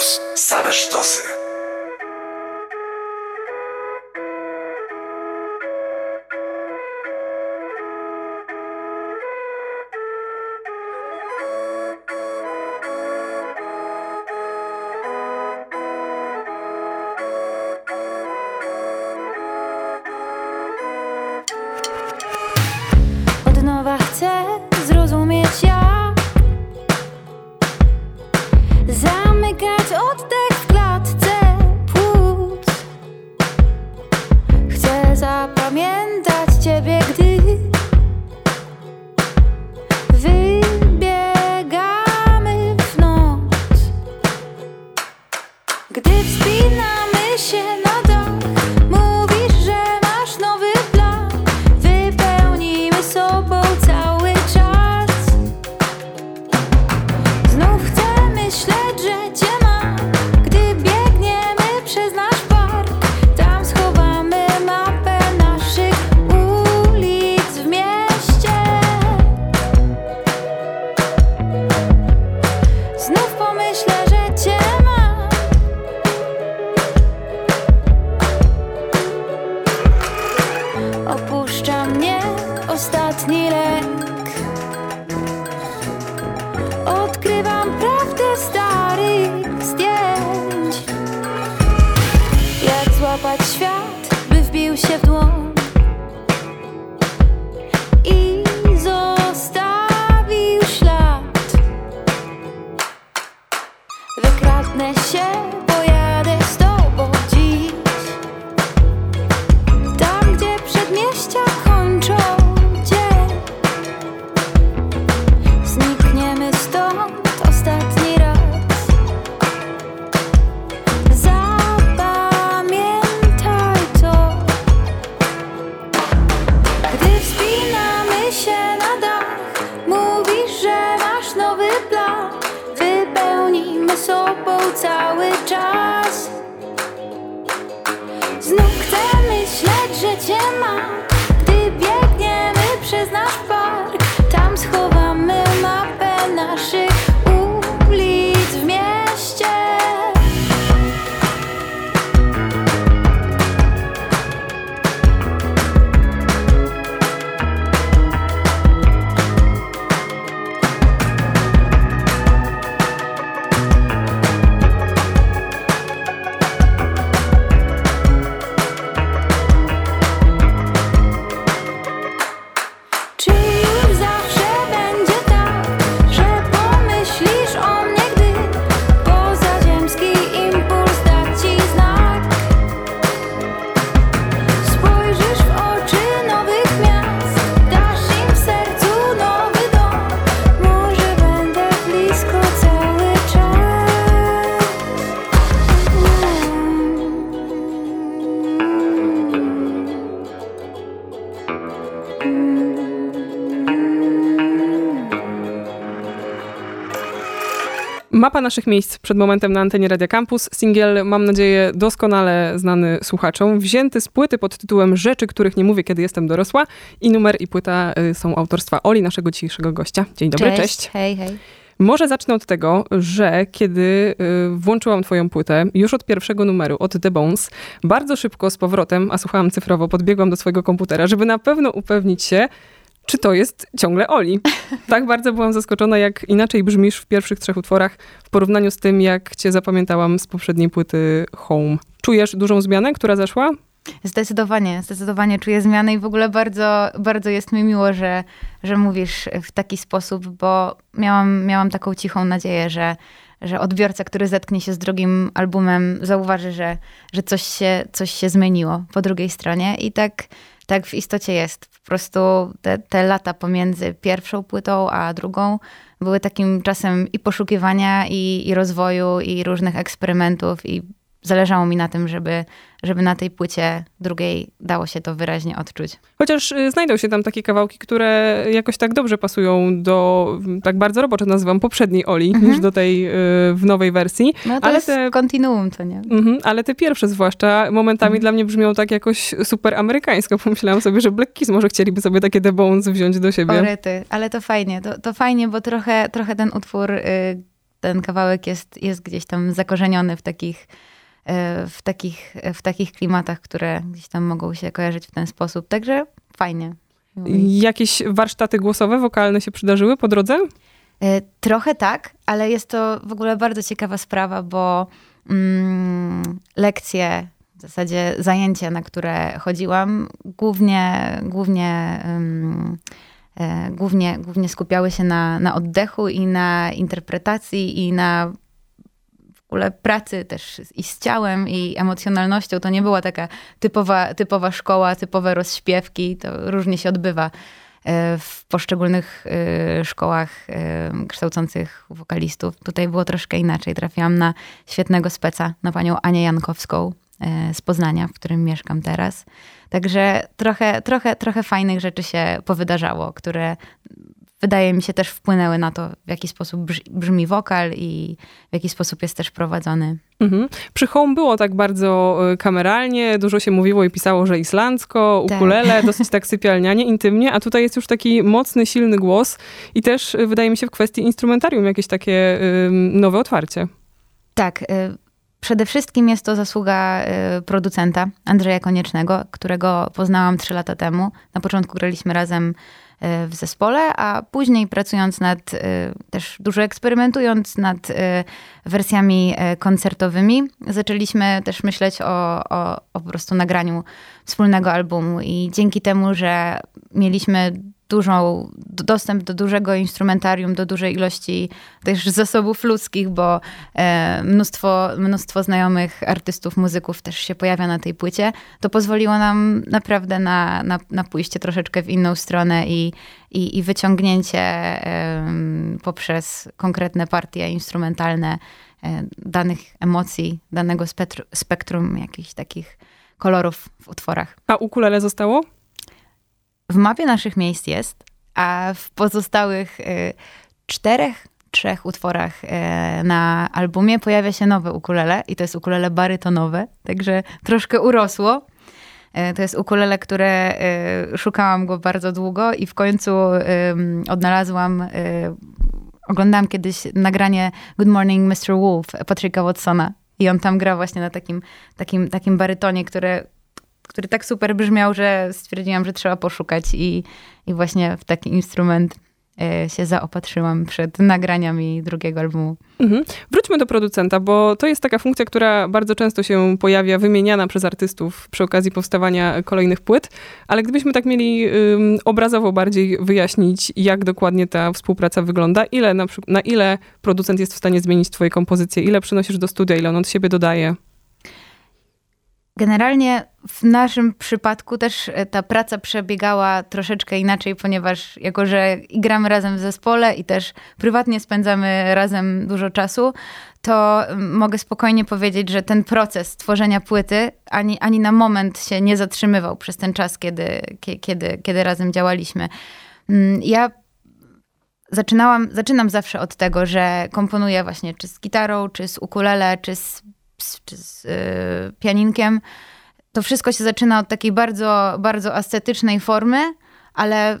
Campus. Same sztosy. wpylił się w dłoń. Mapa naszych miejsc przed momentem na antenie Radia Campus. Singiel, mam nadzieję, doskonale znany słuchaczom. Wzięty z płyty pod tytułem Rzeczy, których nie mówię, kiedy jestem dorosła. I numer i płyta y, są autorstwa Oli, naszego dzisiejszego gościa. Dzień dobry, cześć. cześć. Hej, hej. Może zacznę od tego, że kiedy y, włączyłam twoją płytę, już od pierwszego numeru, od The Bones, bardzo szybko z powrotem, a słuchałam cyfrowo, podbiegłam do swojego komputera, żeby na pewno upewnić się, czy to jest ciągle Oli. Tak bardzo byłam zaskoczona, jak inaczej brzmisz w pierwszych trzech utworach w porównaniu z tym, jak cię zapamiętałam z poprzedniej płyty Home. Czujesz dużą zmianę, która zaszła? Zdecydowanie, zdecydowanie czuję zmianę i w ogóle bardzo, bardzo jest mi miło, że, że mówisz w taki sposób, bo miałam, miałam taką cichą nadzieję, że, że odbiorca, który zetknie się z drugim albumem, zauważy, że, że coś, się, coś się zmieniło po drugiej stronie. I tak tak w istocie jest. Po prostu te, te lata pomiędzy pierwszą płytą a drugą były takim czasem i poszukiwania, i, i rozwoju, i różnych eksperymentów, i zależało mi na tym, żeby, żeby na tej płycie drugiej dało się to wyraźnie odczuć. Chociaż y, znajdą się tam takie kawałki, które jakoś tak dobrze pasują do, tak bardzo roboczo nazywam, poprzedniej Oli, mhm. niż do tej y, w nowej wersji. No to ale jest te, kontinuum, co nie? Mhm, ale te pierwsze zwłaszcza momentami mhm. dla mnie brzmią tak jakoś super amerykańsko. Pomyślałam sobie, że Black Keys może chcieliby sobie takie The Bones wziąć do siebie. Orety, ale to fajnie, to, to fajnie, bo trochę, trochę ten utwór... Y, ten kawałek jest, jest gdzieś tam zakorzeniony w takich, w, takich, w takich klimatach, które gdzieś tam mogą się kojarzyć w ten sposób. Także fajnie. Jakieś warsztaty głosowe, wokalne się przydarzyły po drodze? E, trochę tak, ale jest to w ogóle bardzo ciekawa sprawa, bo mm, lekcje, w zasadzie zajęcia, na które chodziłam, głównie, głównie, um, e, głównie, głównie skupiały się na, na oddechu i na interpretacji i na ogóle pracy też i z ciałem, i emocjonalnością. To nie była taka typowa, typowa szkoła, typowe rozśpiewki. To różnie się odbywa E, w poszczególnych e, szkołach e, kształcących wokalistów. Tutaj było troszkę inaczej. Trafiłam na świetnego speca, na panią Anię Jankowską z Poznania, w którym mieszkam teraz. Także trochę, trochę, trochę fajnych rzeczy się powydarzało, które wydaje mi się też wpłynęły na to, w jaki sposób brzmi wokal i w jaki sposób jest też prowadzony. Mhm. Przy Home było tak bardzo y, kameralnie, dużo się mówiło i pisało, że islandzko, tak. ukulele, tak. dosyć tak sypialnianie, intymnie, a tutaj jest już taki mocny, silny głos i też y, wydaje mi się w kwestii instrumentarium jakieś takie nowe otwarcie. Tak, y, Przede wszystkim jest to zasługa producenta Andrzeja Koniecznego, którego poznałam trzy lata temu. Na początku graliśmy razem E, w zespole, a później pracując nad, e, też dużo eksperymentując nad wersjami koncertowymi, zaczęliśmy też myśleć o, o, o po prostu nagraniu wspólnego albumu i dzięki temu, że mieliśmy dużą, dostęp do dużego instrumentarium, do dużej ilości też zasobów ludzkich, bo e, mnóstwo, mnóstwo znajomych artystów, muzyków też się pojawia na tej płycie, to pozwoliło nam naprawdę na, na, na pójście troszeczkę w inną stronę i, i, i wyciągnięcie poprzez konkretne partie instrumentalne e, danych emocji, danego spektrum, spektrum jakichś takich kolorów w utworach. A ukulele zostało? W mapie naszych miejsc jest, a w pozostałych y, czterech, trzech utworach y, na albumie pojawia się nowe ukulele i to jest ukulele barytonowe, także troszkę urosło. Y, to jest ukulele, które szukałam go bardzo długo i w końcu odnalazłam oglądałam kiedyś nagranie Good Morning Mr. Wolf Patryka Watsona i on tam gra właśnie na takim, takim, takim barytonie, które który tak super brzmiał, że stwierdziłam, że trzeba poszukać i, i właśnie w taki instrument e, się zaopatrzyłam przed nagraniami drugiego albumu. Mhm. Wróćmy do producenta, bo to jest taka funkcja, która bardzo często się pojawia, wymieniana przez artystów przy okazji powstawania kolejnych płyt, ale gdybyśmy tak mieli um, obrazowo bardziej wyjaśnić, jak dokładnie ta współpraca wygląda, ile na, na ile producent jest w stanie zmienić twoje kompozycje, ile przynosisz do studia, ile on od siebie dodaje? Generalnie w naszym przypadku też e, ta praca przebiegała troszeczkę inaczej, ponieważ jako, że gramy razem w zespole i też prywatnie spędzamy razem dużo czasu, to mogę spokojnie powiedzieć, że ten proces tworzenia płyty ani, ani na moment się nie zatrzymywał przez ten czas, kiedy, kiedy, kiedy razem działaliśmy. Mm, ja zaczynałam, zaczynam zawsze od tego, że komponuję właśnie czy z gitarą, czy z ukulele, czy z czy z y, pianinkiem. To wszystko się zaczyna od takiej bardzo, bardzo ascetycznej formy, ale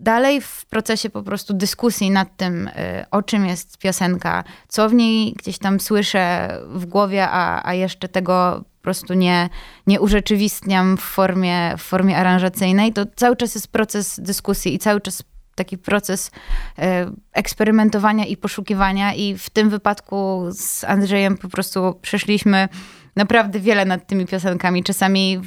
dalej w procesie po prostu dyskusji nad tym, y, o czym jest piosenka, co w niej gdzieś tam słyszę w głowie, a, a jeszcze tego po prostu nie, nie urzeczywistniam w formie, w formie aranżacyjnej, to cały czas jest proces dyskusji i cały czas taki proces e, eksperymentowania i poszukiwania i w tym wypadku z Andrzejem po prostu przeszliśmy naprawdę wiele nad tymi piosenkami. Czasami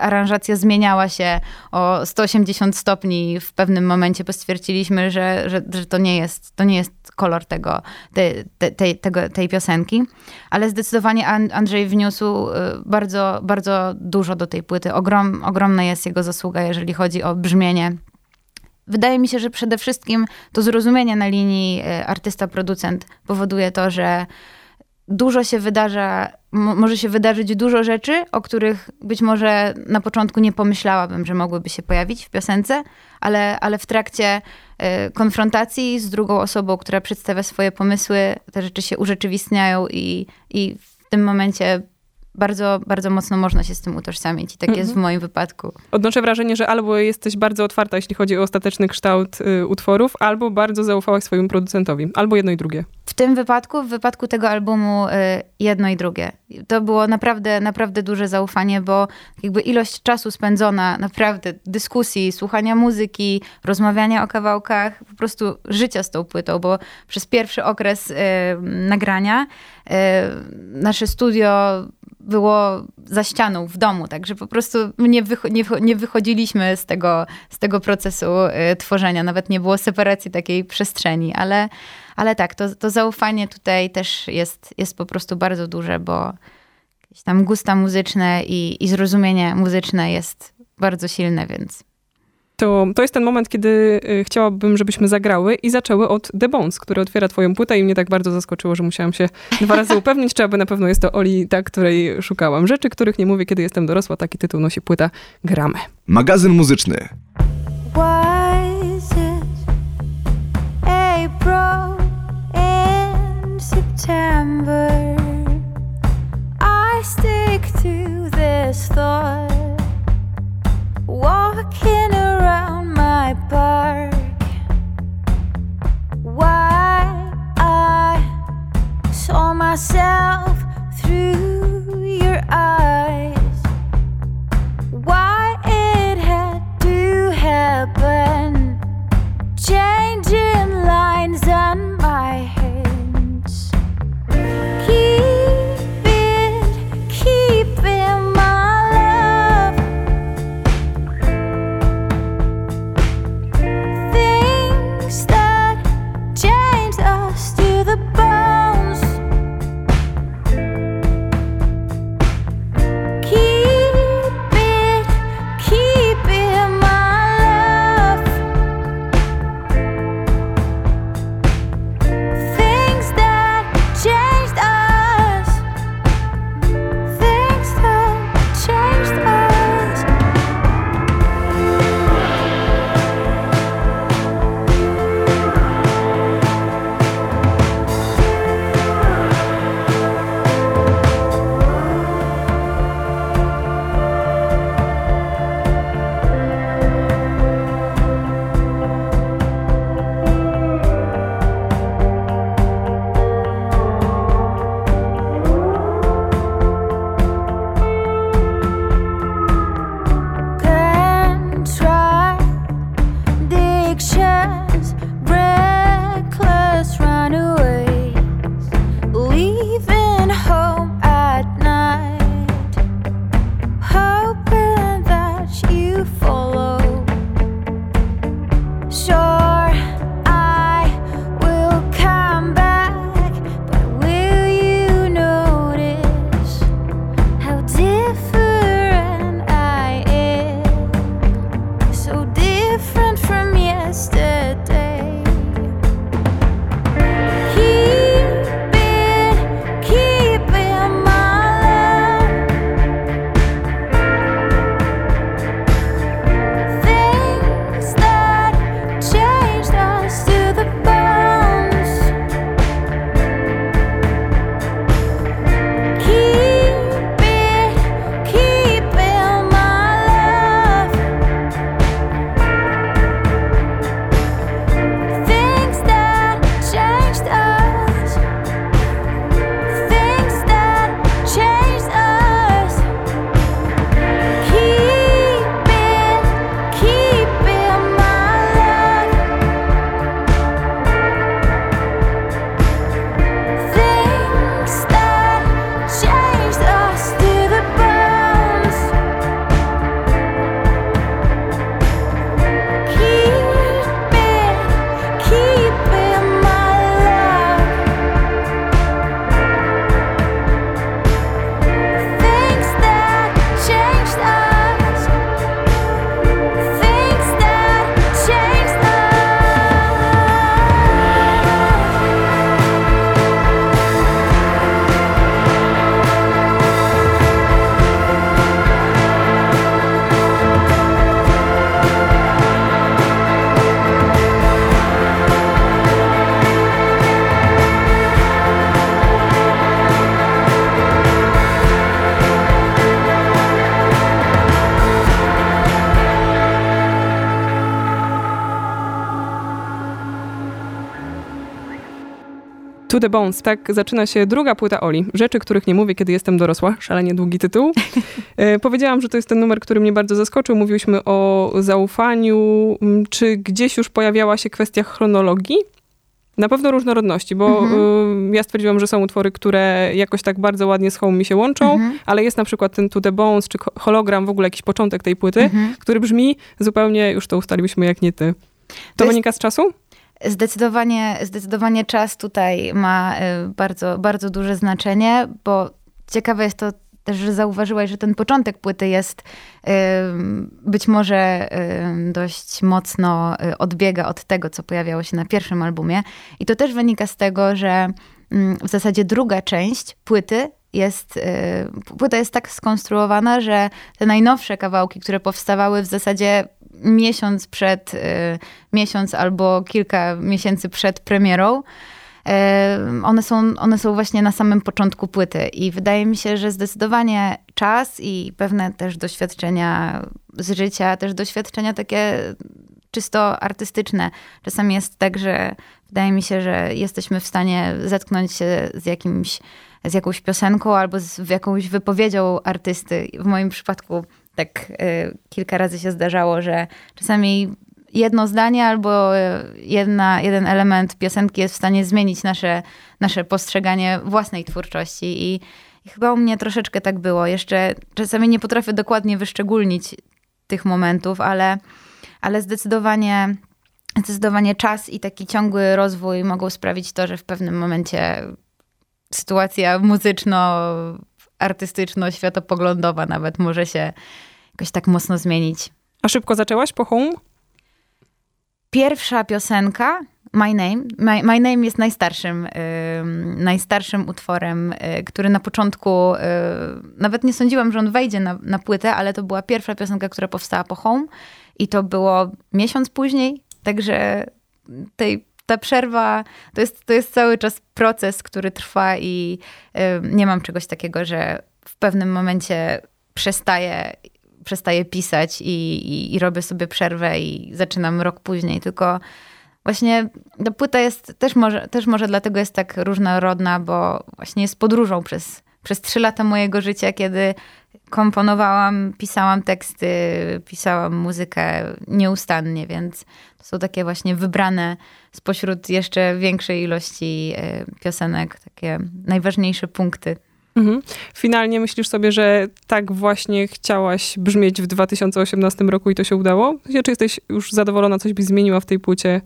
aranżacja zmieniała się o 180 stopni w pewnym momencie, bo stwierdziliśmy, że, że, że to, nie jest, to nie jest kolor tego, te, te, tej, tego, tej piosenki. Ale zdecydowanie Andrzej wniósł y, bardzo, bardzo dużo do tej płyty. Ogrom, ogromna jest jego zasługa, jeżeli chodzi o brzmienie Wydaje mi się, że przede wszystkim to zrozumienie na linii e, artysta-producent powoduje to, że dużo się wydarza, może się wydarzyć dużo rzeczy, o których być może na początku nie pomyślałabym, że mogłyby się pojawić w piosence, ale, ale w trakcie e, konfrontacji z drugą osobą, która przedstawia swoje pomysły, te rzeczy się urzeczywistniają i, i w tym momencie bardzo, bardzo mocno można się z tym utożsamić i tak jest w mhm. moim wypadku. Odnoszę wrażenie, że albo jesteś bardzo otwarta, jeśli chodzi o ostateczny kształt y, utworów, albo bardzo zaufałaś swojemu producentowi. Albo jedno i drugie. W tym wypadku, w wypadku tego albumu y, jedno i drugie. To było naprawdę, naprawdę duże zaufanie, bo jakby ilość czasu spędzona, naprawdę dyskusji, słuchania muzyki, rozmawiania o kawałkach, po prostu życia z tą płytą, bo przez pierwszy okres y, nagrania y, nasze studio było za ścianą w domu, także po prostu nie, wycho- nie, nie wychodziliśmy z tego, z tego procesu tworzenia, nawet nie było separacji takiej przestrzeni, ale, ale tak, to, to zaufanie tutaj też jest, jest po prostu bardzo duże, bo jakieś tam gusta muzyczne i, i zrozumienie muzyczne jest bardzo silne, więc to, to jest ten moment, kiedy y, chciałabym, żebyśmy zagrały i zaczęły od The Bones, który otwiera twoją płytę i mnie tak bardzo zaskoczyło, że musiałam się dwa razy upewnić, czy aby na pewno jest to Oli, ta, której szukałam. Rzeczy, których nie mówię, kiedy jestem dorosła, taki tytuł nosi płyta Gramy. Magazyn muzyczny. September. I stick to this thought love To the Bones, tak zaczyna się druga płyta Oli. Rzeczy, których nie mówię, kiedy jestem dorosła. Szalenie długi tytuł. E, powiedziałam, że to jest ten numer, który mnie bardzo zaskoczył. Mówiłyśmy o zaufaniu. Mm, czy gdzieś już pojawiała się kwestia chronologii? Na pewno różnorodności, bo mhm. y, ja stwierdziłam, że są utwory, które jakoś tak bardzo ładnie z Home mi się łączą, mhm. ale jest na przykład ten To The Bones, czy hologram, w ogóle jakiś początek tej płyty, mhm. który brzmi zupełnie, już to ustaliłyśmy, jak nie ty. To, to wynika jest... z czasu? Zdecydowanie, zdecydowanie czas tutaj ma y, bardzo, bardzo duże znaczenie, bo ciekawe jest to też, że zauważyłaś, że ten początek płyty jest y, być może y, dość mocno odbiega od tego, co pojawiało się na pierwszym albumie. I to też wynika z tego, że mm, w zasadzie druga część płyty jest, płyta jest tak skonstruowana, że te najnowsze kawałki, które powstawały w zasadzie miesiąc przed, y, miesiąc albo kilka miesięcy przed premierą. Y, one są, one są właśnie na samym początku płyty i wydaje mi się, że zdecydowanie czas i pewne też doświadczenia z życia, też doświadczenia takie czysto artystyczne. Czasami jest tak, że wydaje mi się, że jesteśmy w stanie zetknąć się z jakimś, z jakąś piosenką albo z jakąś wypowiedzią artysty. W moim przypadku tak y, kilka razy się zdarzało, że czasami jedno zdanie albo jedna, jeden element piosenki jest w stanie zmienić nasze, nasze postrzeganie własnej twórczości. I, I chyba u mnie troszeczkę tak było. Jeszcze czasami nie potrafię dokładnie wyszczególnić tych momentów, ale, ale zdecydowanie, zdecydowanie czas i taki ciągły rozwój mogą sprawić to, że w pewnym momencie sytuacja muzyczno artystyczno-światopoglądowa nawet może się jakoś tak mocno zmienić. A szybko zaczęłaś po Home? Pierwsza piosenka, My Name. My, My Name jest najstarszym, yy, najstarszym utworem, yy, który na początku, yy, nawet nie sądziłam, że on wejdzie na, na płytę, ale to była pierwsza piosenka, która powstała po Home i to było miesiąc później, także tej ta przerwa to jest, to jest cały czas proces, który trwa i nie mam czegoś takiego, że w pewnym momencie przestaję, przestaję pisać i, i, i robię sobie przerwę i zaczynam rok później, tylko właśnie ta płyta jest też może, też może dlatego jest tak różnorodna, bo właśnie jest podróżą przez, przez trzy lata mojego życia, kiedy komponowałam, pisałam teksty, pisałam muzykę nieustannie, więc to są takie właśnie wybrane spośród jeszcze większej ilości e, piosenek, takie najważniejsze punkty. Mhm. Finalnie myślisz sobie, że tak właśnie chciałaś brzmieć w 2018 roku i to się udało? Czy jesteś już zadowolona, coś byś zmieniła w tej płycie?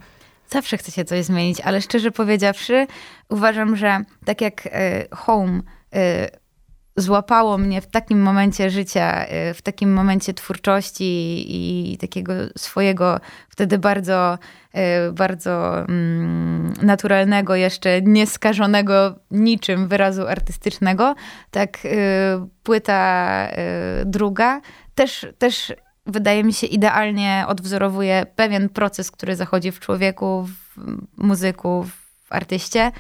Zawsze chce się coś zmienić, ale szczerze powiedziawszy, uważam, że tak jak e, Home złapało mnie w takim momencie życia, y, w takim momencie twórczości i takiego swojego wtedy bardzo, y, bardzo mm, naturalnego, jeszcze nieskażonego niczym wyrazu artystycznego, tak y, płyta druga też, też wydaje mi się idealnie odwzorowuje pewien proces, który zachodzi w człowieku, w muzyku, w artyście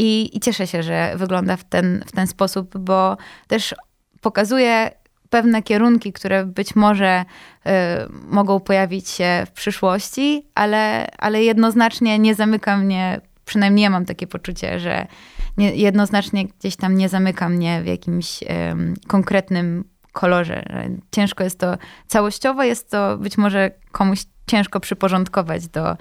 i, I, cieszę się, że wygląda w ten, w ten sposób, bo też pokazuje pewne kierunki, które być może y, mogą pojawić się w przyszłości, ale, ale jednoznacznie nie zamyka mnie, przynajmniej ja mam takie poczucie, że nie, jednoznacznie gdzieś tam nie zamyka mnie w jakimś y, konkretnym kolorze. Ciężko jest to całościowo, jest to być może komuś ciężko przyporządkować do,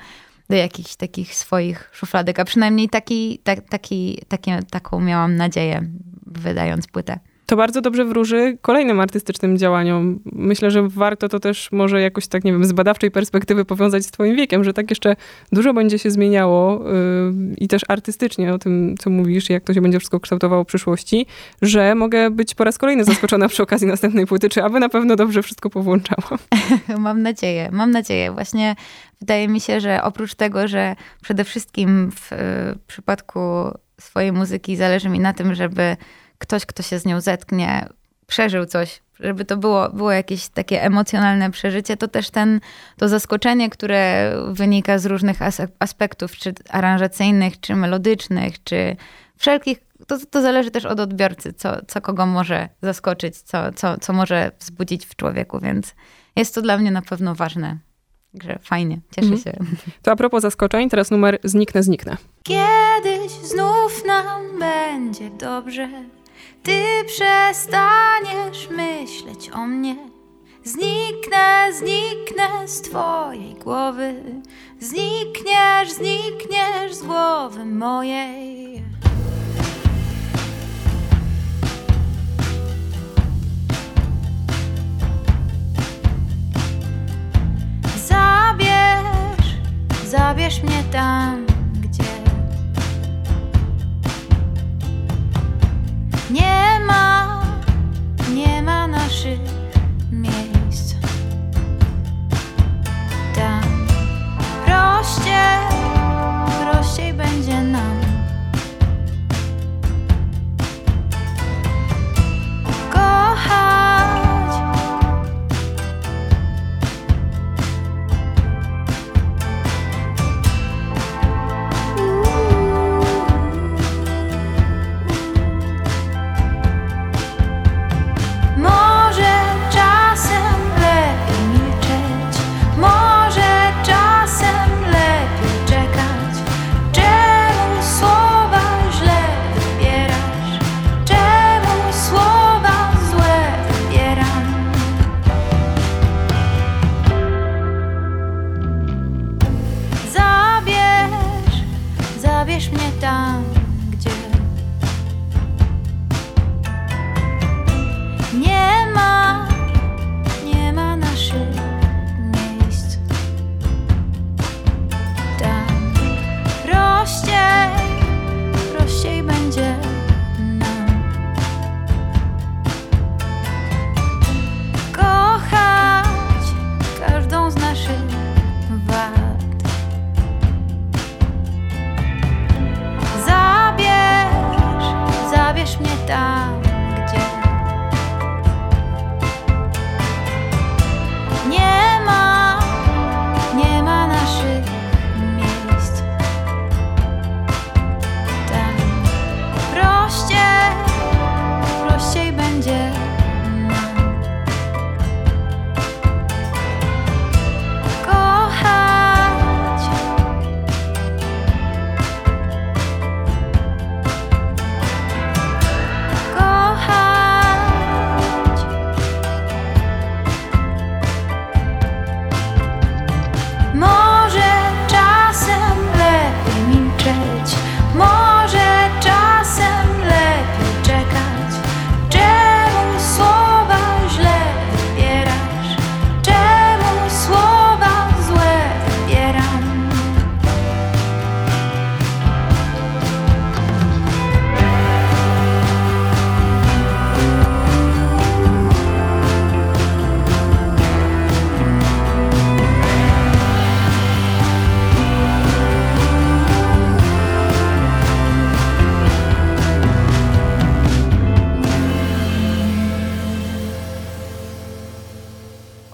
do jakichś takich swoich szufladek, a przynajmniej taki, ta, taki, takie, taką miałam nadzieję, wydając płytę to bardzo dobrze wróży kolejnym artystycznym działaniom. Myślę, że warto to też może jakoś tak, nie wiem, z badawczej perspektywy powiązać z twoim wiekiem, że tak jeszcze dużo będzie się zmieniało yy, i też artystycznie o tym, co mówisz, jak to się będzie wszystko kształtowało w przyszłości, że mogę być po raz kolejny zaskoczona przy okazji następnej płyty, czy aby na pewno dobrze wszystko powłączała. mam nadzieję, mam nadzieję. Właśnie wydaje mi się, że oprócz tego, że przede wszystkim w, w przypadku swojej muzyki zależy mi na tym, żeby ktoś, kto się z nią zetknie, przeżył coś, żeby to było, było jakieś takie emocjonalne przeżycie, to też ten, to zaskoczenie, które wynika z różnych aspektów, czy aranżacyjnych, czy melodycznych, czy wszelkich, to, to zależy też od odbiorcy, co, co kogo może zaskoczyć, co, co, co może wzbudzić w człowieku, więc jest to dla mnie na pewno ważne. Także fajnie, cieszę Mhm. się. To a propos zaskoczeń, teraz numer Zniknę, zniknę. Kiedyś znów nam będzie dobrze. Ty przestaniesz myśleć o mnie. Zniknę, zniknę z twojej głowy. Znikniesz, znikniesz z głowy mojej. Zabierz, zabierz mnie tam, nie ma, nie ma naszych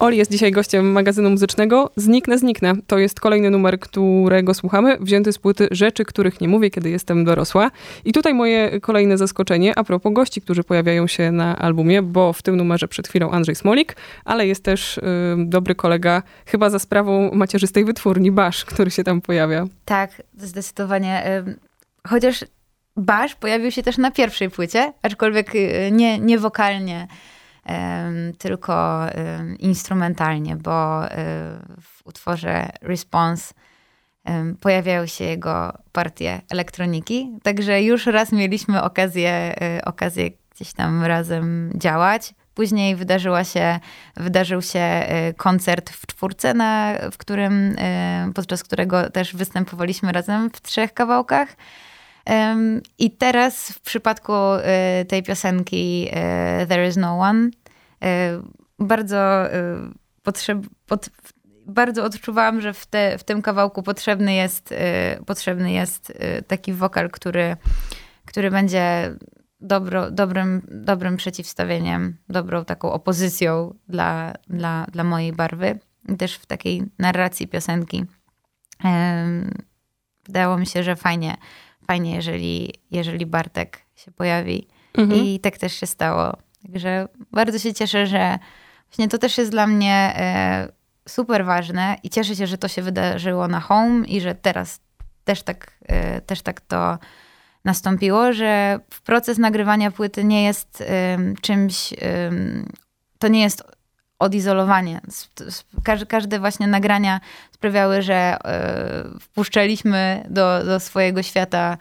Oli jest dzisiaj gościem magazynu muzycznego. Zniknę, zniknę. To jest kolejny numer, którego słuchamy, wzięty z płyty Rzeczy, których nie mówię, kiedy jestem dorosła. I tutaj moje kolejne zaskoczenie a propos gości, którzy pojawiają się na albumie, bo w tym numerze przed chwilą Andrzej Smolik, ale jest też y, dobry kolega, chyba za sprawą macierzystej wytwórni Basz, który się tam pojawia. Tak, zdecydowanie. Chociaż Basz pojawił się też na pierwszej płycie, aczkolwiek y, nie, nie wokalnie, tylko instrumentalnie, bo y, w utworze Response ym, pojawiają się jego partie elektroniki. Także już raz mieliśmy okazję, y, okazję gdzieś tam razem działać. Później wydarzyła się, wydarzył się y, koncert w czwórce, na, w którym, podczas którego też występowaliśmy razem w trzech kawałkach. I teraz w przypadku y, tej piosenki y, There is no one, y, bardzo, potrzeb, pot, bardzo odczuwałam, że w, te, w tym kawałku potrzebny jest, potrzebny jest taki wokal, który, który będzie dobro, dobrym, dobrym przeciwstawieniem, dobrą taką opozycją dla, dla, dla mojej barwy. Też w takiej narracji piosenki. Wydało mi się, że fajnie, fajnie jeżeli, jeżeli Bartek się pojawi. Mhm. I tak też się stało. Także bardzo się cieszę, że właśnie to też jest dla mnie e, super ważne i cieszę się, że to się wydarzyło na Home i że teraz też tak, y, też tak to nastąpiło, że proces nagrywania płyty nie jest czymś, to nie jest odizolowanie. Każde, właśnie nagrania sprawiały, że y, wpuszczaliśmy do, do swojego świata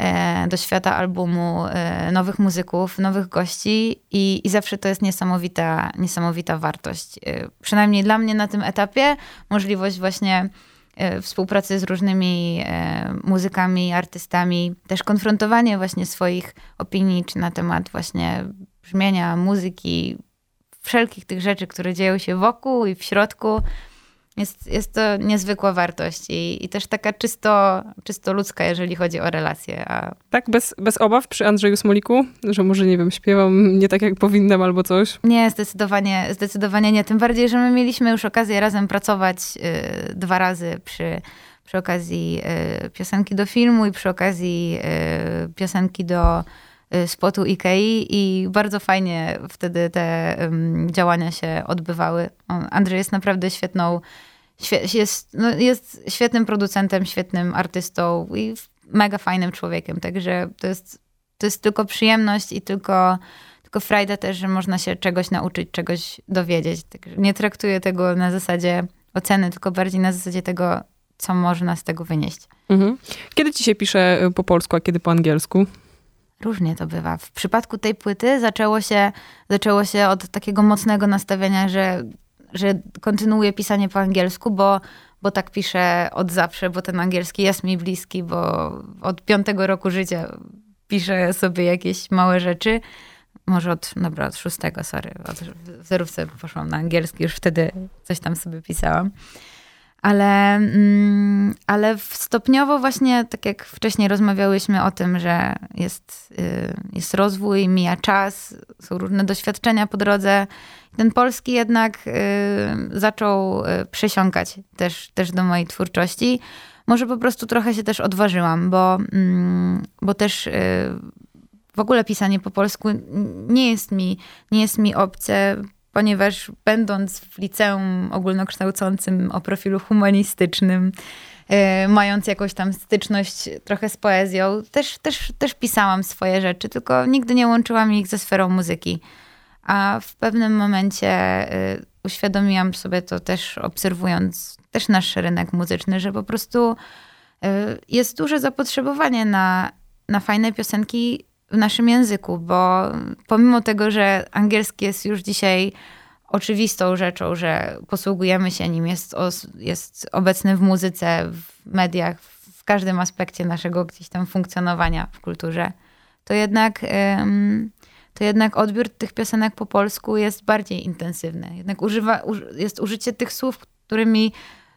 E, do świata albumu e, nowych muzyków, nowych gości i, i zawsze to jest niesamowita, niesamowita wartość. E, przynajmniej dla mnie na tym etapie możliwość właśnie współpracy z różnymi muzykami, artystami, też konfrontowanie właśnie swoich opinii, czy na temat właśnie brzmienia, muzyki, wszelkich tych rzeczy, które dzieją się wokół i w środku, jest, jest to niezwykła wartość i, i też taka czysto, czysto ludzka, jeżeli chodzi o relacje. A... Tak, bez, bez obaw przy Andrzeju Smoliku, że może, nie wiem, śpiewam nie tak jak powinnam albo coś? Nie, zdecydowanie, zdecydowanie nie. Tym bardziej, że my mieliśmy już okazję razem pracować y, dwa razy przy, przy okazji y, piosenki do filmu i przy okazji y, piosenki do spotu Ikei i bardzo fajnie wtedy te działania się odbywały. Andrzej jest naprawdę świetną jest, no, jest świetnym producentem, świetnym artystą i mega fajnym człowiekiem. Także to jest, to jest tylko przyjemność i tylko, tylko frajda też, że można się czegoś nauczyć, czegoś dowiedzieć. Także nie traktuję tego na zasadzie oceny, tylko bardziej na zasadzie tego, co można z tego wynieść. Mhm. Kiedy ci się pisze y, po polsku, a kiedy po angielsku? Różnie to bywa. W przypadku tej płyty zaczęło się, zaczęło się od takiego mocnego nastawienia, że że kontynuuję pisanie po angielsku, bo, bo tak piszę od zawsze, bo ten angielski jest mi bliski, bo od piątego roku życia piszę sobie jakieś małe rzeczy. Może od, dobra, od szóstego, sorry. Od, w zerówce poszłam na angielski, już wtedy coś tam sobie pisałam. Ale, mm, ale stopniowo właśnie, tak jak wcześniej rozmawiałyśmy o tym, że jest, y, jest rozwój, mija czas, są różne doświadczenia po drodze. Ten polski jednak y, zaczął y, przesiąkać też, też do mojej twórczości. Może po prostu trochę się też odważyłam, bo, mm, bo też w ogóle pisanie po polsku nie jest mi, nie jest mi obce ponieważ będąc w liceum ogólnokształcącym o profilu humanistycznym, e, mając jakąś tam styczność trochę z poezją, też, też, też pisałam swoje rzeczy, tylko nigdy nie łączyłam ich ze sferą muzyki. A w pewnym momencie e, uświadomiłam sobie to też obserwując też nasz rynek muzyczny, że po prostu e, jest duże zapotrzebowanie na, na fajne piosenki w naszym języku, bo pomimo tego, że angielski jest już dzisiaj oczywistą rzeczą, że posługujemy się nim, jest, jest obecny w muzyce, w mediach, w każdym aspekcie naszego gdzieś tam funkcjonowania w kulturze, to jednak, to jednak odbiór tych piosenek po polsku jest bardziej intensywny. Jednak używa, jest użycie tych słów, którymi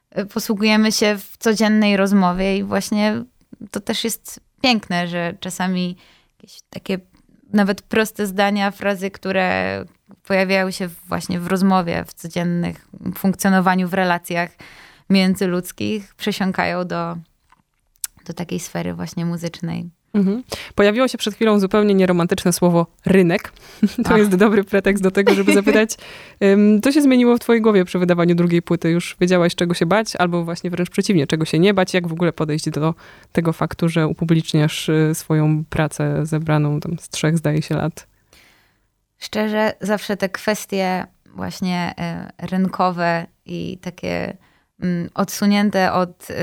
e, posługujemy się w codziennej rozmowie i właśnie to też jest piękne, że czasami jakieś takie nawet proste zdania, frazy, które pojawiały się właśnie w rozmowie, w codziennych funkcjonowaniu, w relacjach międzyludzkich, przesiąkają do, do takiej sfery właśnie muzycznej. Mhm. Pojawiło się przed chwilą zupełnie nieromantyczne słowo rynek. To jest dobry pretekst do tego, żeby zapytać, co się zmieniło w twojej głowie przy wydawaniu drugiej płyty? Już wiedziałaś, czego się bać, albo właśnie wręcz przeciwnie, czego się nie bać? Jak w ogóle podejść do tego faktu, że upubliczniasz y, swoją pracę zebraną tam z trzech, zdaje się, lat? Szczerze, zawsze te kwestie właśnie y, rynkowe i takie mm, odsunięte od y,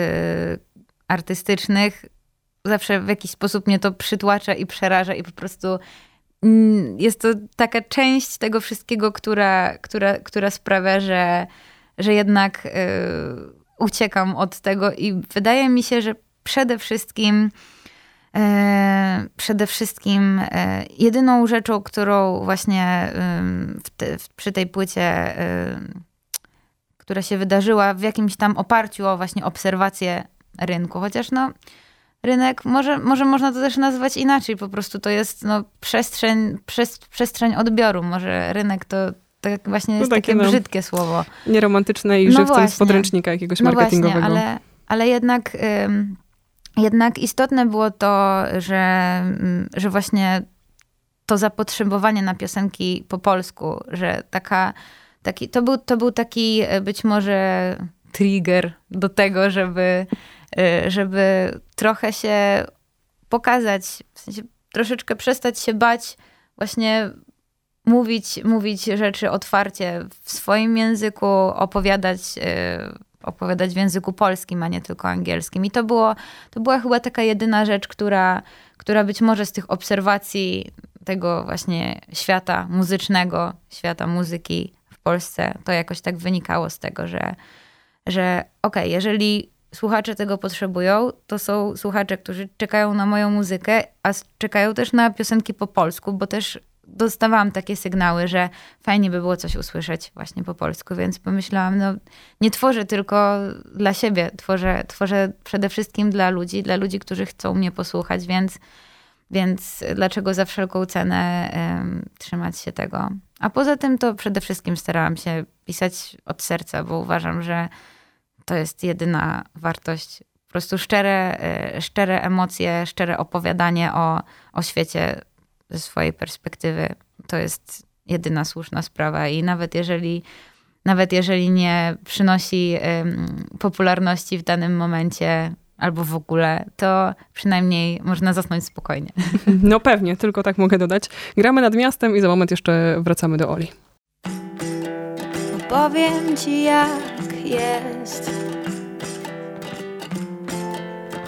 artystycznych zawsze w jakiś sposób mnie to przytłacza i przeraża i po prostu mm, jest to taka część tego wszystkiego, która, która, która sprawia, że, że jednak y, uciekam od tego i wydaje mi się, że przede wszystkim y, przede wszystkim y, jedyną rzeczą, którą właśnie te, przy tej płycie która się wydarzyła w jakimś tam oparciu o właśnie obserwację rynku, chociaż no rynek, może, może można to też nazwać inaczej, po prostu to jest no, przestrzeń, przez, przestrzeń odbioru. Może rynek to tak właśnie jest takie, takie no, brzydkie słowo. Nieromantyczne i no żywcem z podręcznika jakiegoś no marketingowego. Właśnie, ale, ale jednak, ym, jednak istotne było to, że, że właśnie to zapotrzebowanie na piosenki po polsku, że taka taki, to, był, to był taki e, być może trigger do tego, żeby, żeby trochę się pokazać, w sensie troszeczkę przestać się bać, właśnie mówić, mówić rzeczy otwarcie w swoim języku, opowiadać, e, opowiadać w języku polskim, a nie tylko angielskim. I to, było, to była chyba taka jedyna rzecz, która, która być może z tych obserwacji tego właśnie świata muzycznego, świata muzyki w Polsce, to jakoś tak wynikało z tego, że, że okej, okay, jeżeli słuchacze tego potrzebują, to są słuchacze, którzy czekają na moją muzykę, a czekają też na piosenki po polsku, bo też dostawałam takie sygnały, że fajnie by było coś usłyszeć właśnie po polsku, więc pomyślałam, no nie tworzę tylko dla siebie, tworzę, tworzę przede wszystkim dla ludzi, dla ludzi, którzy chcą mnie posłuchać, więc, więc dlaczego za wszelką cenę trzymać się tego. A poza tym to przede wszystkim starałam się pisać od serca, bo uważam, że to jest jedyna wartość. Po prostu szczere, e, szczere emocje, szczere opowiadanie o, o świecie ze swojej perspektywy. To jest jedyna słuszna sprawa i nawet jeżeli, nawet jeżeli nie przynosi popularności w danym momencie albo w ogóle, to przynajmniej można zasnąć spokojnie. No pewnie, tylko tak mogę dodać. Gramy nad miastem i za moment jeszcze wracamy do Oli. Opowiem ci jak jest.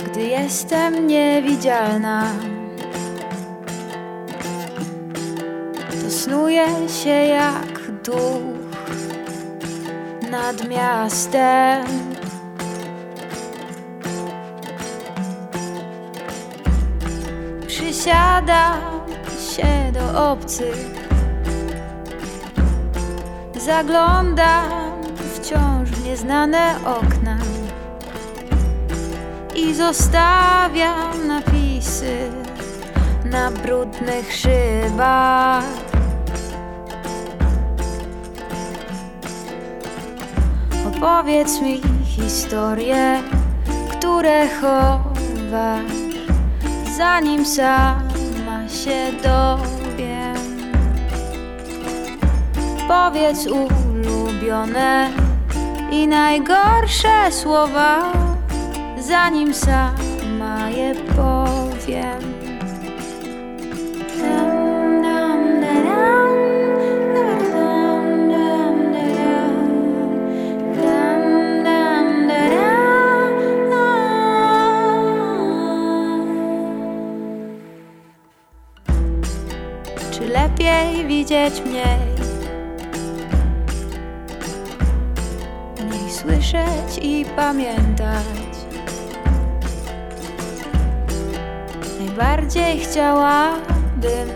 Gdy jestem niewidzialna To snuję się jak duch Nad miastem. Przysiadam się do obcych Zaglądam wciąż nieznane okna i zostawiam napisy na brudnych szybach. Opowiedz mi historie, które chowasz, zanim sama się dowiem. Powiedz ulubione i najgorsze słowa, zanim sama je powiem. Czy lepiej widzieć mniej? Pamiętać. Najbardziej chciałabym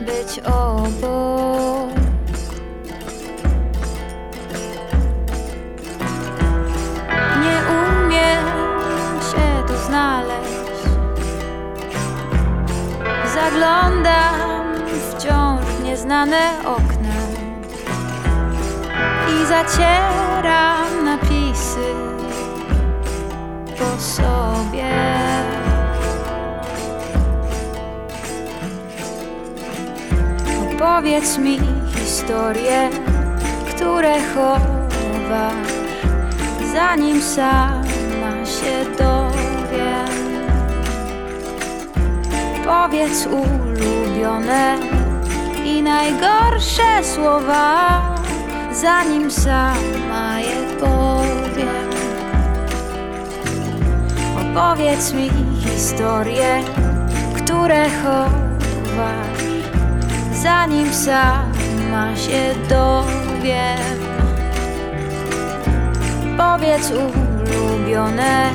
być obok. Nie umiem się tu znaleźć. Zaglądam wciąż w nieznane okna i zacieram napisy po sobie. Opowiedz mi historie, które chowasz, zanim sama się dowiem. Powiedz ulubione i najgorsze słowa zanim sama je powiem. Opowiedz mi historie, które chowasz, zanim sama się dowiem. Powiedz ulubione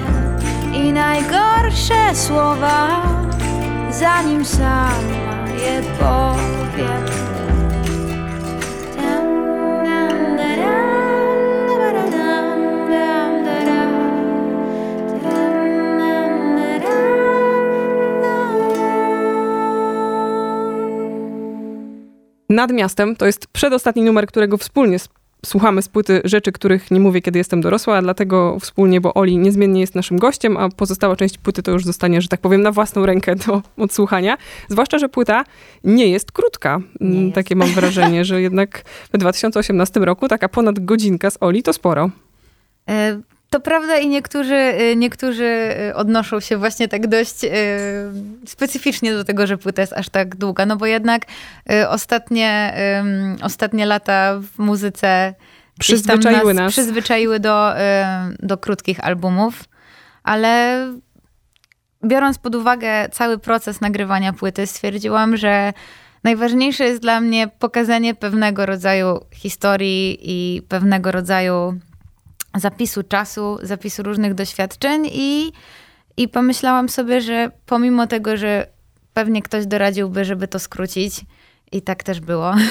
i najgorsze słowa, zanim sama je powiem. Nad miastem to jest przedostatni numer, którego wspólnie słuchamy z płyty rzeczy, których nie mówię, kiedy jestem dorosła, a dlatego wspólnie, bo Oli niezmiennie jest naszym gościem, a pozostała część płyty to już zostanie, że tak powiem, na własną rękę do odsłuchania. Zwłaszcza, że płyta nie jest krótka. Nie mm, Takie jest. mam wrażenie, że jednak w 2018 roku taka ponad godzinka z Oli to sporo. E, to prawda i niektórzy, y, niektórzy y, odnoszą się właśnie tak dość y, specyficznie do tego, że płyta jest aż tak długa, no bo jednak ostatnie, ostatnie lata w muzyce przyzwyczaiły nas, nas. Przyzwyczaiły do, do krótkich albumów, ale biorąc pod uwagę cały proces nagrywania płyty, stwierdziłam, że najważniejsze jest dla mnie pokazanie pewnego rodzaju historii i pewnego rodzaju zapisu czasu, zapisu różnych doświadczeń i, i pomyślałam sobie, że pomimo tego, że pewnie ktoś doradziłby, żeby to skrócić, i tak też było.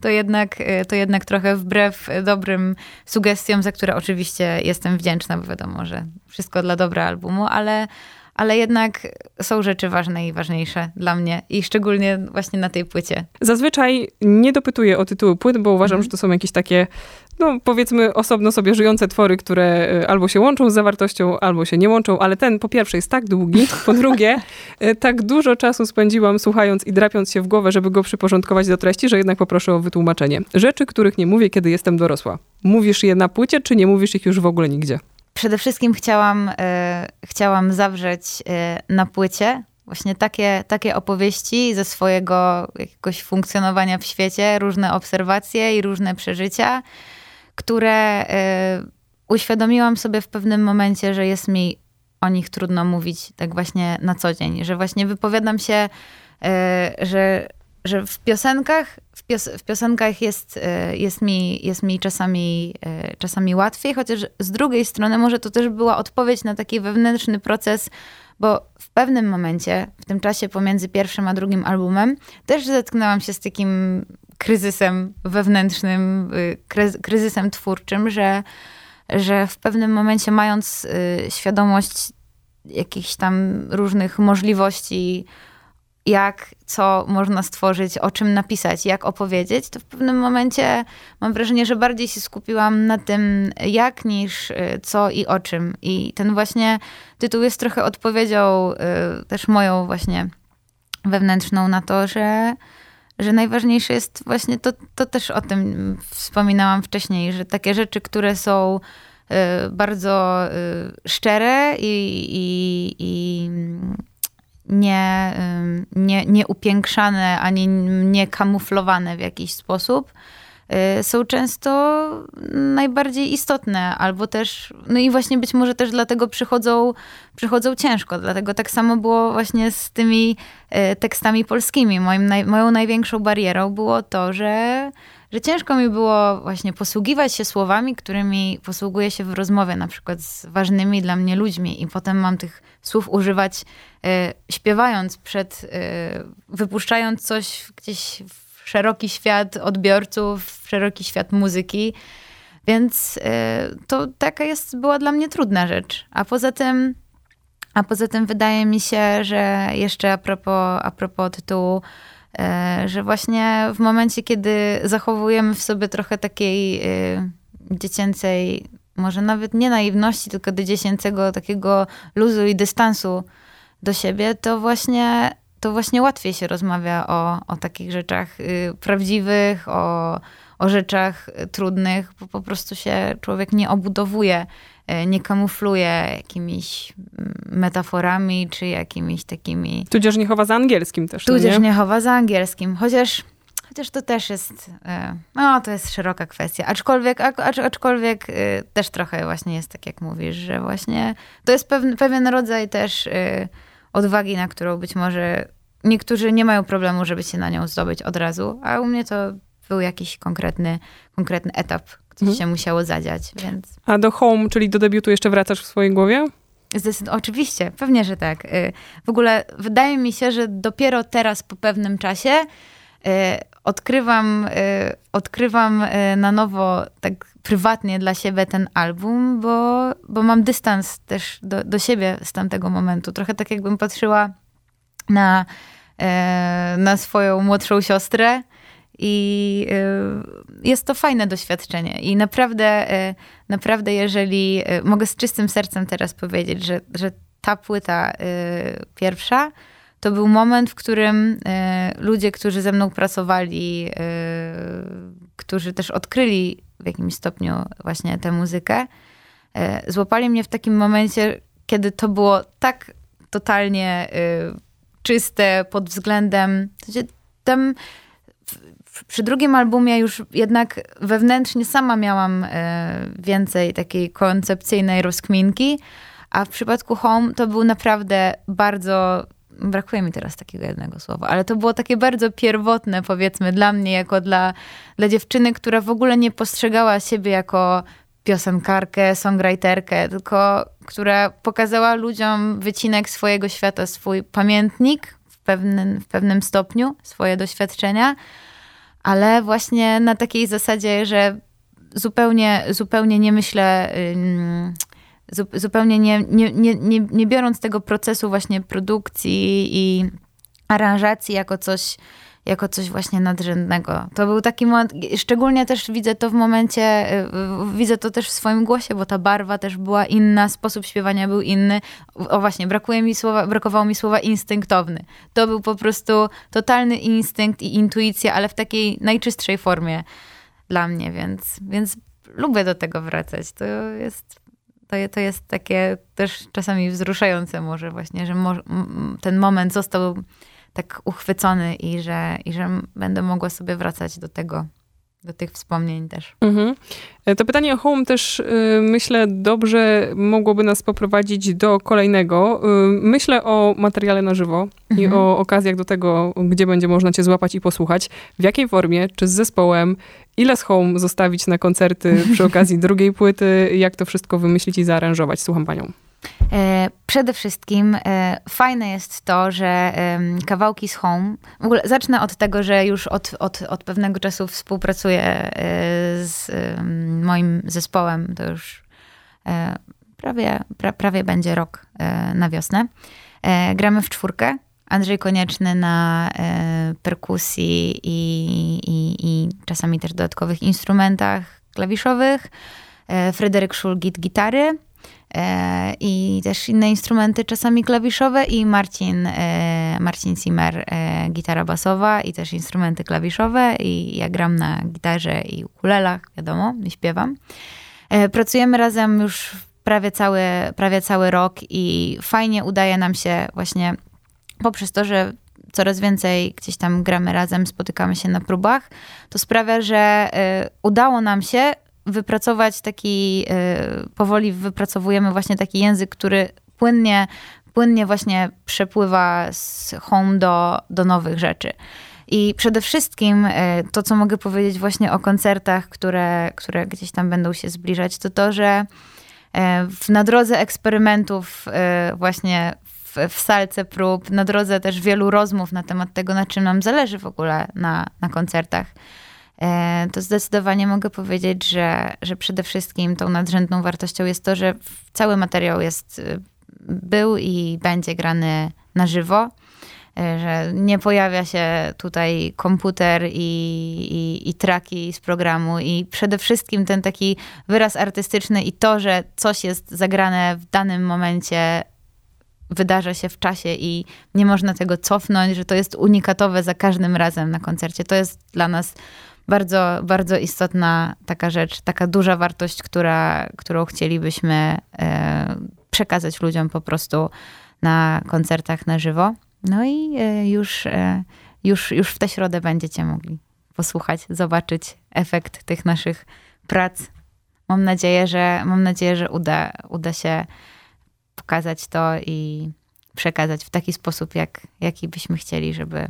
To jednak, to jednak trochę wbrew dobrym sugestiom, za które oczywiście jestem wdzięczna, bo wiadomo, że wszystko dla dobra albumu, ale, ale jednak są rzeczy ważne i ważniejsze dla mnie i szczególnie właśnie na tej płycie. Zazwyczaj nie dopytuję o tytuły płyt, bo uważam, mhm. że to są jakieś takie no powiedzmy osobno sobie żyjące twory, które e, albo się łączą z zawartością, albo się nie łączą, ale ten po pierwsze jest tak długi, po drugie e, tak dużo czasu spędziłam słuchając i drapiąc się w głowę, żeby go przyporządkować do treści, że jednak poproszę o wytłumaczenie. Rzeczy, których nie mówię, kiedy jestem dorosła. Mówisz je na płycie, czy nie mówisz ich już w ogóle nigdzie? Przede wszystkim chciałam, e, chciałam zawrzeć e, na płycie właśnie takie, takie opowieści ze swojego jakiegoś funkcjonowania w świecie, różne obserwacje i różne przeżycia, które y, uświadomiłam sobie w pewnym momencie, że jest mi o nich trudno mówić tak właśnie na co dzień, że właśnie wypowiadam się, że, że w piosenkach, w, pios w piosenkach jest, y, jest, mi, jest mi czasami, czasami łatwiej, chociaż z drugiej strony może to też była odpowiedź na taki wewnętrzny proces, bo w pewnym momencie, w tym czasie pomiędzy pierwszym a drugim albumem, też zetknęłam się z takim kryzysem wewnętrznym, y, kryzysem twórczym, że, że w pewnym momencie mając y, świadomość jakichś tam różnych możliwości, jak, co można stworzyć, o czym napisać, jak opowiedzieć, to w pewnym momencie mam wrażenie, że bardziej się skupiłam na tym, jak niż y, co i o czym. I ten właśnie tytuł jest trochę odpowiedzią też moją właśnie wewnętrzną na to, że że najważniejsze jest właśnie to, to też o tym wspominałam wcześniej, że takie rzeczy, które są y, bardzo y, szczere i, i, i nie, nie, nie upiększane ani nie kamuflowane w jakiś sposób, Y, są często najbardziej istotne, albo też, no i właśnie być może też dlatego przychodzą, przychodzą ciężko. Dlatego tak samo było właśnie z tymi y, tekstami polskimi. Moim, moją największą barierą było to, że, że ciężko mi było właśnie posługiwać się słowami, którymi posługuję się w rozmowie, na przykład z ważnymi dla mnie ludźmi, i potem mam tych słów używać y, śpiewając przed, wypuszczając coś gdzieś w szeroki świat odbiorców, szeroki świat muzyki. Więc y, to taka jest, była dla mnie trudna rzecz. A poza tym, a poza tym wydaje mi się, że jeszcze a propos, a propos tytułu, y, że właśnie w momencie, kiedy zachowujemy w sobie trochę takiej y, dziecięcej, może nawet nie naiwności, tylko do dziecięcego takiego luzu i dystansu do siebie, to właśnie to właśnie łatwiej się rozmawia o, o takich rzeczach y, prawdziwych, o, o rzeczach trudnych, bo po prostu się człowiek nie obudowuje, nie kamufluje jakimiś mm, metaforami czy jakimiś takimi. Tudzież nie chowa za angielskim też. Tudzież nie? nie chowa za angielskim, chociaż. Chociaż to też jest, y, no to jest szeroka kwestia. Aczkolwiek, acz, aczkolwiek też trochę właśnie jest tak, jak mówisz, że właśnie to jest pewien, pewien rodzaj też odwagi, na którą być może niektórzy nie mają problemu, żeby się na nią zdobyć od razu, a u mnie to był jakiś konkretny, konkretny etap, który mhm. się musiało zadziać, więc... A do Home, czyli do debiutu jeszcze wracasz w swojej głowie? Zdecyd oczywiście, pewnie, że tak. Y, w ogóle wydaje mi się, że dopiero teraz po pewnym czasie y, odkrywam, y, odkrywam na nowo tak prywatnie dla siebie ten album, bo, bo mam dystans też do, do siebie z tamtego momentu. Trochę tak jakbym patrzyła na, na swoją młodszą siostrę I y, jest to fajne doświadczenie. I naprawdę, y, naprawdę, jeżeli y, mogę z czystym sercem teraz powiedzieć, że, że ta płyta pierwsza to był moment, w którym ludzie, którzy ze mną pracowali, którzy też odkryli w jakimś stopniu właśnie tę muzykę, złapali mnie w takim momencie, kiedy to było tak totalnie czyste pod względem. Tam przy drugim albumie już jednak wewnętrznie sama miałam e, więcej takiej koncepcyjnej rozkminki, a w przypadku Home to był naprawdę bardzo brakuje mi teraz takiego jednego słowa, ale to było takie bardzo pierwotne, powiedzmy, dla mnie, jako dla, dla dziewczyny, która w ogóle nie postrzegała siebie jako piosenkarkę, songwriterkę, tylko która pokazała ludziom wycinek swojego świata, swój pamiętnik w pewnym, w pewnym stopniu, swoje doświadczenia ale właśnie na takiej zasadzie, że zupełnie, zupełnie nie myślę, zupełnie nie, nie, nie, nie, nie biorąc tego procesu właśnie produkcji i aranżacji jako coś, jako coś właśnie nadrzędnego. To był taki moment, szczególnie też widzę to w momencie, widzę to też w swoim głosie, bo ta barwa też była inna, sposób śpiewania był inny. O właśnie, brakuje mi słowa, brakowało mi słowa instynktowny. To był po prostu totalny instynkt i intuicja, ale w takiej najczystszej formie dla mnie, więc, więc lubię do tego wracać. To jest to, jest takie też czasami wzruszające może właśnie, że ten moment został tak uchwycony i że, i że będę mogła sobie wracać do tego, do tych wspomnień też. Mhm. E, to pytanie o home też y, myślę dobrze mogłoby nas poprowadzić do kolejnego. Y, myślę o materiale na żywo mhm. i o okazjach do tego, gdzie będzie można cię złapać i posłuchać. W jakiej formie, czy z zespołem, ile z home zostawić na koncerty przy okazji drugiej płyty, jak to wszystko wymyślić i zaaranżować. Słucham panią. E, przede wszystkim e, fajne jest to, że kawałki z Home, w ogóle zacznę od tego, że już od, od, od pewnego czasu współpracuję e, z moim zespołem, to już prawie, pra, prawie będzie rok na wiosnę. Gramy w czwórkę. Andrzej Konieczny na perkusji i, i, i czasami też dodatkowych instrumentach klawiszowych. Fryderyk Szulgit gitary, E, i też inne instrumenty, czasami klawiszowe i Marcin, e, Marcin Zimmer, e, gitara basowa i też instrumenty klawiszowe i ja gram na gitarze i ukulelach, wiadomo, i śpiewam. Pracujemy razem już prawie cały, prawie cały rok i fajnie udaje nam się właśnie poprzez to, że coraz więcej gdzieś tam gramy razem, spotykamy się na próbach, to sprawia, że udało nam się wypracować taki, y, powoli wypracowujemy właśnie taki język, który płynnie, płynnie właśnie przepływa z home do, do nowych rzeczy. I przede wszystkim y, to, co mogę powiedzieć właśnie o koncertach, które, które gdzieś tam będą się zbliżać, to to, że y, w, na drodze eksperymentów właśnie w, w salce prób, na drodze też wielu rozmów na temat tego, na czym nam zależy w ogóle na, na koncertach, E, to zdecydowanie mogę powiedzieć, że, że przede wszystkim tą nadrzędną wartością jest to, że cały materiał jest, y, był i będzie grany na żywo e, że nie pojawia się tutaj komputer i, i, i traki z programu i przede wszystkim ten taki wyraz artystyczny i to, że coś jest zagrane w danym momencie wydarza się w czasie i nie można tego cofnąć, że to jest unikatowe za każdym razem na koncercie. To jest dla nas bardzo, bardzo istotna taka rzecz, taka duża wartość, która, którą chcielibyśmy e, przekazać ludziom po prostu na koncertach na żywo. No i e, już, e, już, już w tę środę będziecie mogli posłuchać, zobaczyć efekt tych naszych prac. Mam nadzieję, że, mam nadzieję, że uda, uda się pokazać to i przekazać w taki sposób, jak, jaki byśmy chcieli, żeby,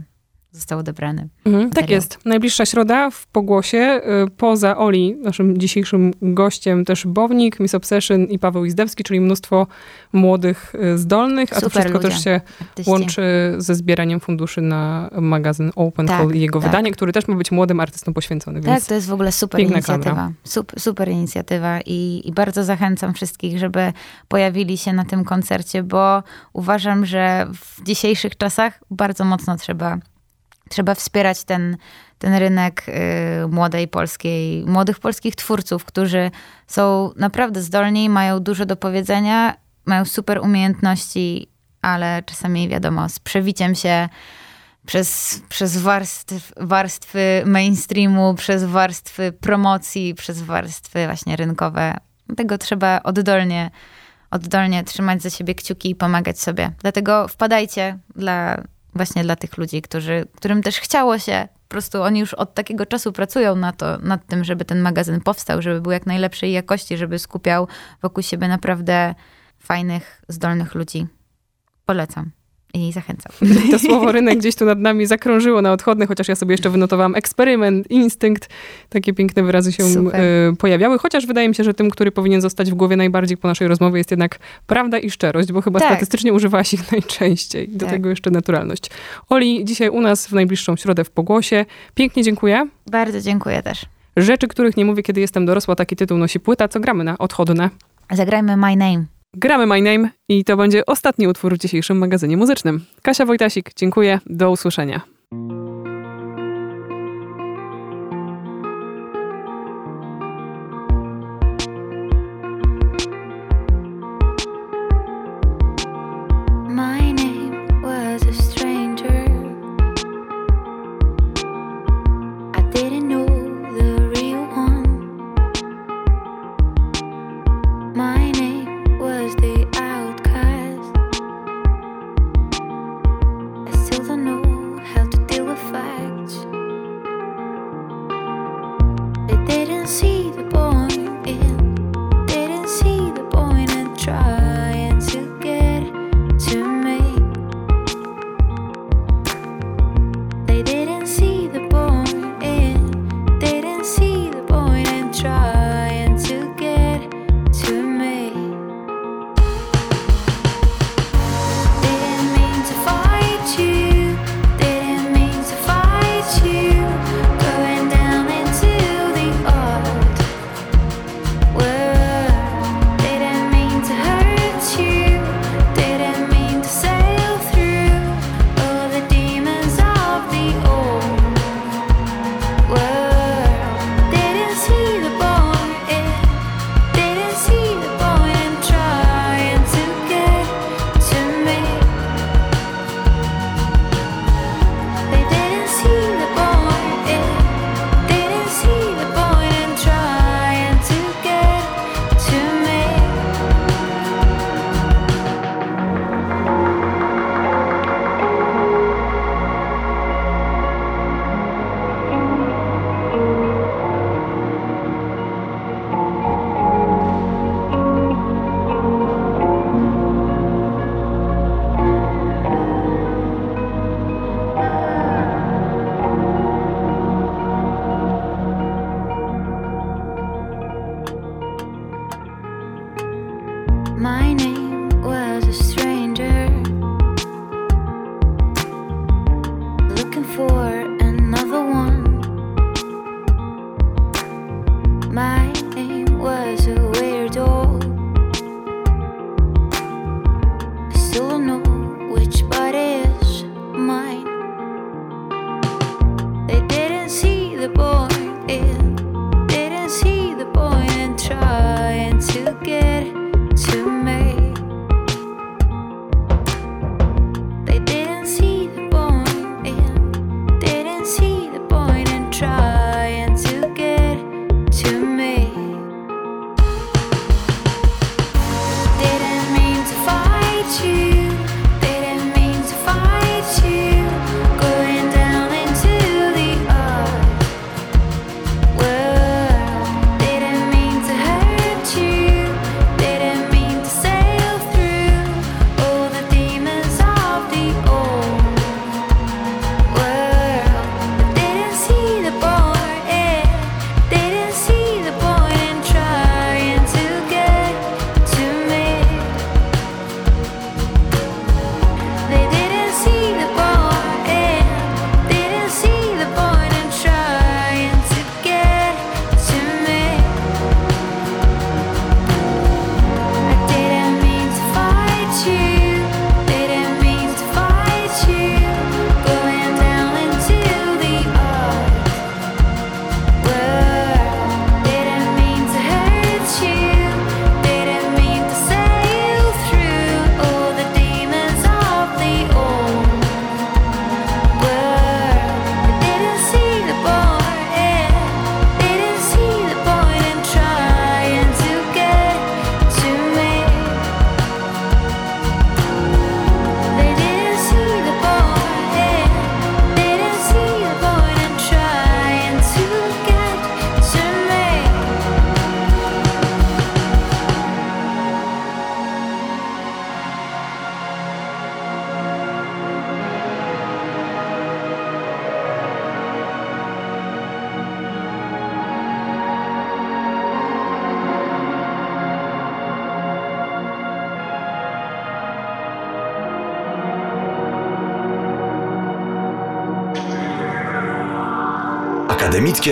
został odebrany. Mhm, tak jest. Najbliższa środa w Pogłosie. Y, poza Oli, naszym dzisiejszym gościem, też Bownik, Miss Obsession i Paweł Izdewski, czyli mnóstwo młodych, y, zdolnych, a Super to wszystko ludzie, też się artyści. łączy ze zbieraniem funduszy na magazyn Open tak, Call i jego tak. wydanie, który też ma być młodym artystom poświęcony. Tak, to jest w ogóle super inicjatywa. Super, super inicjatywa i, i bardzo zachęcam wszystkich, żeby pojawili się na tym koncercie, bo uważam, że w dzisiejszych czasach bardzo mocno trzeba Trzeba wspierać ten, ten rynek y, młodej polskiej, młodych polskich twórców, którzy są naprawdę zdolni, mają dużo do powiedzenia, mają super umiejętności, ale czasami wiadomo, z przewiciem się przez, przez warstw, warstwy mainstreamu, przez warstwy promocji, przez warstwy właśnie rynkowe. Tego trzeba oddolnie, oddolnie trzymać za siebie kciuki i pomagać sobie. Dlatego wpadajcie dla, właśnie dla tych ludzi, którzy, którym też chciało się. Po prostu oni już od takiego czasu pracują na to, nad tym, żeby ten magazyn powstał, żeby był jak najlepszej jakości, żeby skupiał wokół siebie naprawdę fajnych, zdolnych ludzi. Polecam i zachęcam. To słowo rynek gdzieś tu nad nami zakrążyło na odchodne, chociaż ja sobie jeszcze wynotowałam eksperyment, instynkt. Takie piękne wyrazy się Super. E, pojawiały, chociaż wydaje mi się, że tym, który powinien zostać w głowie najbardziej po naszej rozmowie jest jednak prawda i szczerość, bo chyba tak. statystycznie używałaś ich najczęściej. Do tak. tego jeszcze naturalność. Oli, dzisiaj u nas w najbliższą środę w Pogłosie. Pięknie dziękuję. Bardzo dziękuję też. Rzeczy, których nie mówię, kiedy jestem dorosła, taki tytuł nosi płyta. Co gramy na odchodne? Zagrajmy My Name. Gramy My Name i to będzie ostatni utwór w dzisiejszym magazynie muzycznym. Kasia Wojtasik, dziękuję. Do usłyszenia.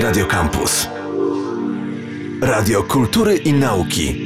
Radio Campus. Radio Kultury i Nauki.